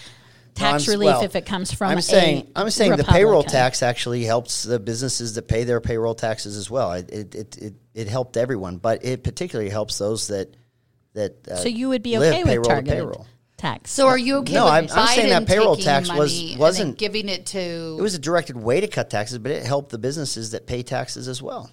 tax relief well, if it comes from. I'm saying I'm saying the payroll tax actually helps the businesses that pay their payroll taxes as well. It it it, it, it helped everyone, but it particularly helps those that that. Uh, So you would be okay with to targeted payroll. tax. So are you okay No, with I'm- I'm saying that payroll tax was- money and then wasn't- giving it to? It was a directed way to cut taxes, but it helped the businesses that pay taxes as well.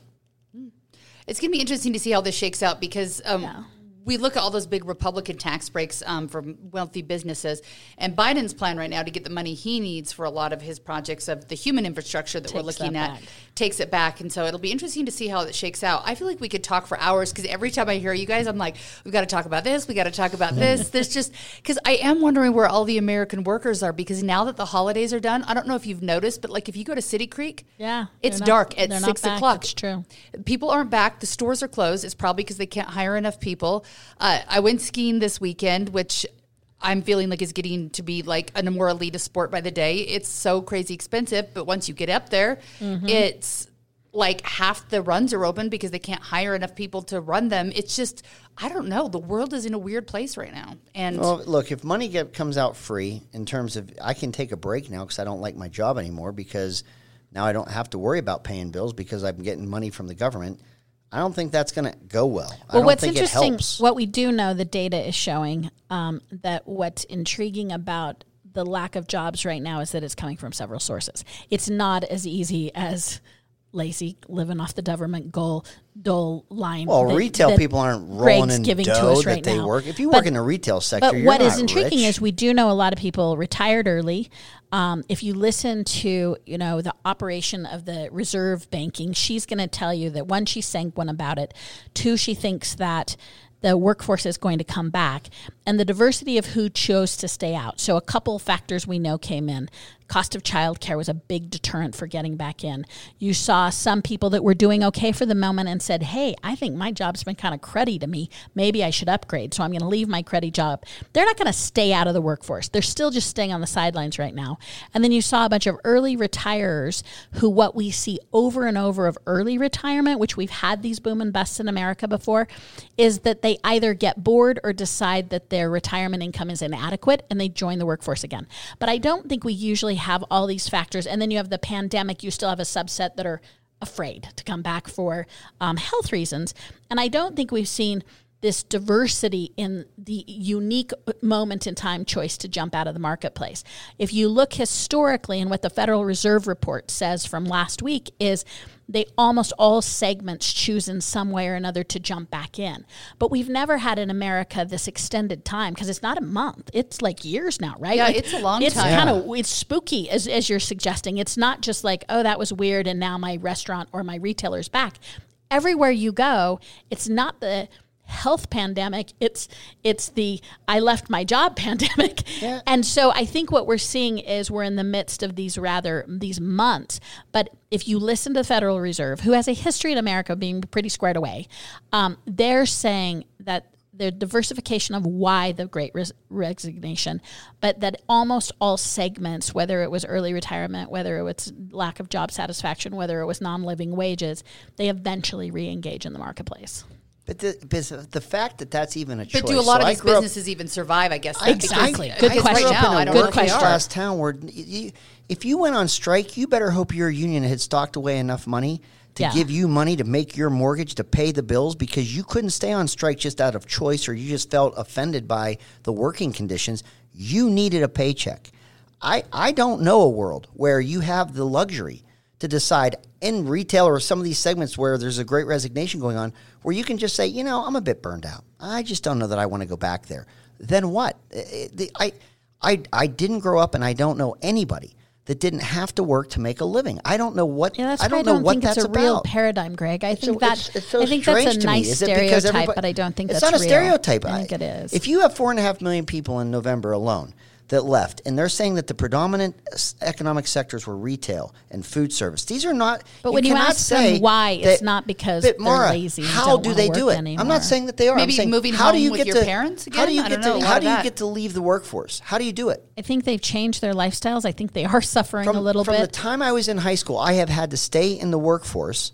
It's going to be interesting to see how this shakes out because um, we look at all those big Republican tax breaks um, for wealthy businesses, and Biden's plan right now to get the money he needs for a lot of his projects of the human infrastructure that we're looking that at back. Takes it back. And so it'll be interesting to see how it shakes out. I feel like we could talk for hours because every time I hear you guys, I'm like, we've got to talk about this, we got to talk about this. There's just because I am wondering where all the American workers are because now that the holidays are done, I don't know if you've noticed, but like if you go to City Creek, Yeah, it's not- dark at six o'clock. It's true. People aren't back. The stores are closed. It's probably because they can't hire enough people. Uh, I went skiing this weekend, which I'm feeling like is getting to be like a more elitist sport by the day. It's so crazy expensive, but once you get up there, Mm-hmm. it's like half the runs are open because they can't hire enough people to run them. It's just I don't know. The world is in a weird place right now, and Well, look, if money get, comes out free in terms of I can take a break now because I don't like my job anymore because now I don't have to worry about paying bills because I'm getting money from the government. I don't think that's going to go well. I Well, what's interesting, what we do know, the data is showing um, that what's intriguing about the lack of jobs right now is that it's coming from several sources. It's not as easy as Lacey living off the government goal dole line. Well, that- retail that people aren't rolling Greg's in giving to dough us that right they now. work. If you But- work in the retail sector, but what is intriguing rich. is we do know a lot of people retired early. Um, if you listen to you know the operation of the reserve banking, she's going to tell you that one, she's sanguine about it. Two, she thinks that the workforce is going to come back, and the diversity of who chose to stay out. So a couple factors we know came in. Cost of childcare was a big deterrent for getting back in. You saw some people that were doing okay for the moment and said, "Hey, I think my job's been kind of cruddy to me. Maybe I should upgrade, so I'm going to leave my cruddy job." They're not going to stay out of the workforce. They're still just staying on the sidelines right now. And then you saw a bunch of early retirers who what we see over and over of early retirement, which we've had these boom and busts in America before, is that they either get bored or decide that their retirement income is inadequate and they join the workforce again. But I don't think we usually have all these factors. And then you have the pandemic, you still have a subset that are afraid to come back for um, health reasons. And I don't think we've seen this diversity in the unique moment in time choice to jump out of the marketplace. If you look historically, and what the Federal Reserve report says from last week is they almost all segments choose in some way or another to jump back in. But we've never had in America this extended time because it's not a month; it's like years now, right? Yeah, Like, it's a long it's time. It's kind of it's spooky as as you're suggesting. It's not just like oh that was weird and now my restaurant or my retailer's back. Everywhere you go, it's not the health pandemic it's it's the i left my job pandemic. And so i think what we're seeing is we're in the midst of these rather these months. But if you listen to the federal reserve who has a history in america of being pretty squared away um, they're saying that the diversification of why the great res- resignation, but that almost all segments, whether it was early retirement, whether it was lack of job satisfaction, whether it was non living wages, they eventually re engage in the marketplace. But the, but the fact that that's even a choice. But do a lot So of these grew up- businesses even survive? I guess Exactly. Good question. up Right now, in I don't they are. class town where you, if you went on strike, you better hope your union had stocked away enough money to Yeah. give you money to make your mortgage to pay the bills because you couldn't stay on strike just out of choice or you just felt offended by the working conditions. You needed a paycheck. I, I don't know a world where you have the luxury to decide in retail or some of these segments where there's a great resignation going on, where you can just say, you know, I'm a bit burned out. I just don't know that I want to go back there. Then what? Eh, eh, I, I, I didn't grow up and I don't know anybody that didn't have to work to make a living. I don't know what. Yeah, that's I don't I know don't what think that's it's a about. real paradigm, Greg. I think So that it's- it's so I think that's a nice Is it because stereotype, but I don't think it's that's not a real. stereotype. I think it is. If you have four and a half million people in November alone that left, and they're saying that the predominant economic sectors were retail and food service, these are not. But when you cannot ask them say why, it's not because but they're Maura, lazy and How don't do they do work it? I'm not saying that they are. Maybe I'm saying, moving how do home you with get your to, parents How do again? you I get to? How do you about- get to leave the workforce? How do you do it? I think they've changed their lifestyles. I think they are suffering from, a little bit. from the time I was in high school, I have had to stay in the workforce,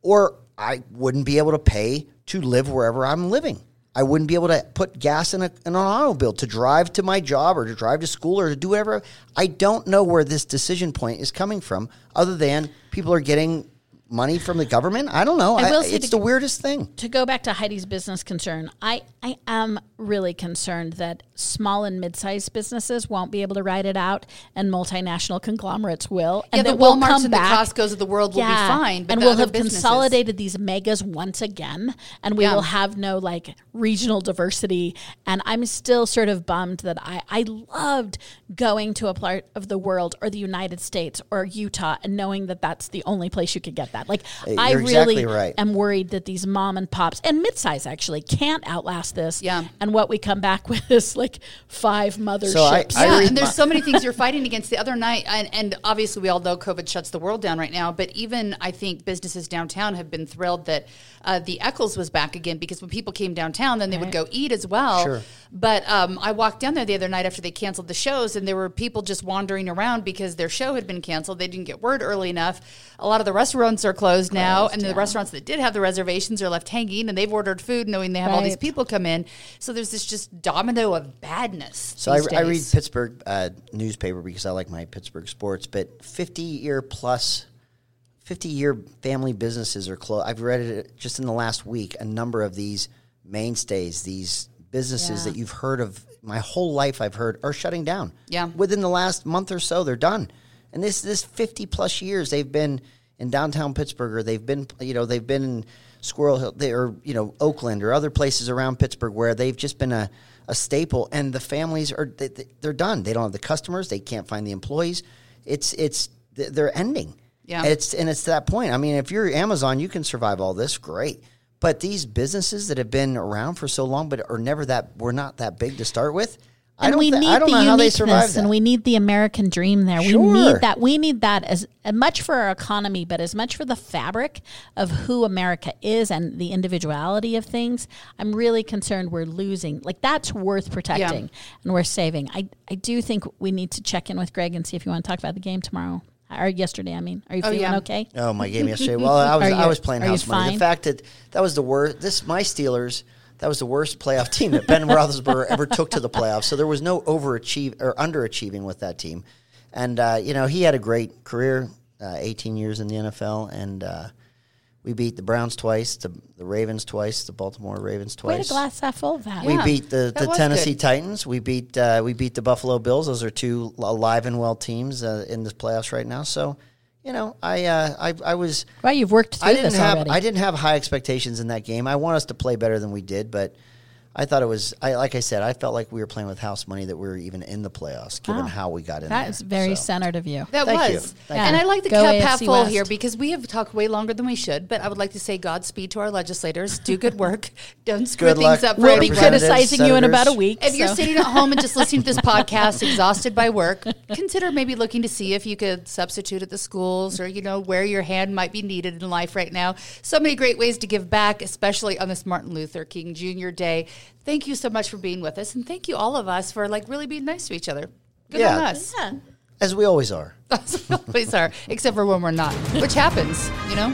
or I wouldn't be able to pay to live wherever I'm living. I wouldn't be able to put gas in, a, in an automobile to drive to my job or to drive to school or to do whatever. I don't know where this decision point is coming from, other than people are getting money from the government. I don't know. I I say it's to- the weirdest thing. to go back to Heidi's business concern, I, I am really concerned that small and mid-sized businesses won't be able to ride it out, and multinational conglomerates will. And Yeah, the that we'll Walmarts come and the Costco's of the world will be fine, but and we'll have businesses- consolidated these megas once again, and we Yeah. will have no like regional diversity. And I'm still sort of bummed that I I loved going to a part of the world or the United States or Utah and knowing that that's the only place you could get that. Like I you're really exactly right. am worried that these mom and pops and mid-size actually can't outlast this. Yeah. And what we come back with is like five motherships. So I- I yeah, and there's so many things you're fighting against. The other night, and, and obviously we all know COVID shuts the world down right now. But even I think businesses downtown have been thrilled that uh, the Eccles was back again because when people came downtown, then they would go eat as well. Sure. But um, I walked down there the other night after they canceled the shows, and there were people just wandering around because their show had been canceled. They didn't get word early enough. A lot of the restaurants are closed now, and the restaurants that did have the reservations are left hanging, and they've ordered food knowing they have all these people come in. So there's this just domino of badness. So I, I read. Pittsburgh uh, newspaper because I like my Pittsburgh sports. But 50 year plus, 50 year family businesses are closed. I've read it just in the last week. A number of these mainstays, these businesses Yeah. that you've heard of my whole life, I've heard are shutting down. Yeah. within the last month or so, they're done. And this this 50 plus years they've been in downtown Pittsburgh, or they've been you know they've been in Squirrel Hill, they, or you know Oakland, or other places around Pittsburgh where they've just been a, a staple, and the families are they, they- they're done. They don't have the customers, they can't find the employees. It's it's they're ending. Yeah. And it's and it's to that point. I mean, if you're Amazon, you can survive all this, great. But these businesses that have been around for so long, but are never that were not that big to start with. I and don't we thi- need I don't the know how they survived uniqueness, and we need the American dream there. We need that. We need that as, as much for our economy, but as much for the fabric of who America is and the individuality of things. I'm really concerned we're losing. Like that's worth protecting and we're saving. I I do think we need to check in with Greg and see if you want to talk about the game tomorrow or yesterday. I mean, are you Oh, feeling yeah. okay? Oh, my game yesterday. Well, I was Are I was playing are you house money. fine? The fact that that was the worst. This my Steelers. That was the worst playoff team that Ben Roethlisberger ever took to the playoffs. So there was no overachieve or underachieving with that team. And uh, you know he had a great career, uh, 18 years in the NFL, and uh, We beat the Browns twice, the, the Ravens twice, the Baltimore Ravens twice. Way to glass half full of that. We Yeah, beat the, the Tennessee good. Titans. We beat uh, we beat the Buffalo Bills. Those are two alive and well teams uh, in the playoffs right now. So, you know, I uh, I, I was Well, you've worked through I didn't this have already. I didn't have high expectations in that game. I want us to play better than we did, but I thought it was I like I said I felt like we were playing with house money that we were even in the playoffs given Wow. how we got in That there. is very So- centered of you. That Thank you. was. Thank and you. I like the Go cup AFC half full West. here because we have talked way longer than we should, but I would like to say Godspeed to our legislators. Do good work. Don't screw Good things luck. up We'll be Representatives, everybody. criticizing you in about a week. If you're sitting at home and just listening to this podcast, exhausted by work, consider maybe looking to see if you could substitute at the schools or, you know, where your hand might be needed in life right now. So many great ways to give back, especially on this Martin Luther King Jr. Day. Thank you so much for being with us. And thank you all of us for like really being nice to each other. Good Yeah. on us. Yeah. as we always are. As we always are, except for when we're not, which happens, you know?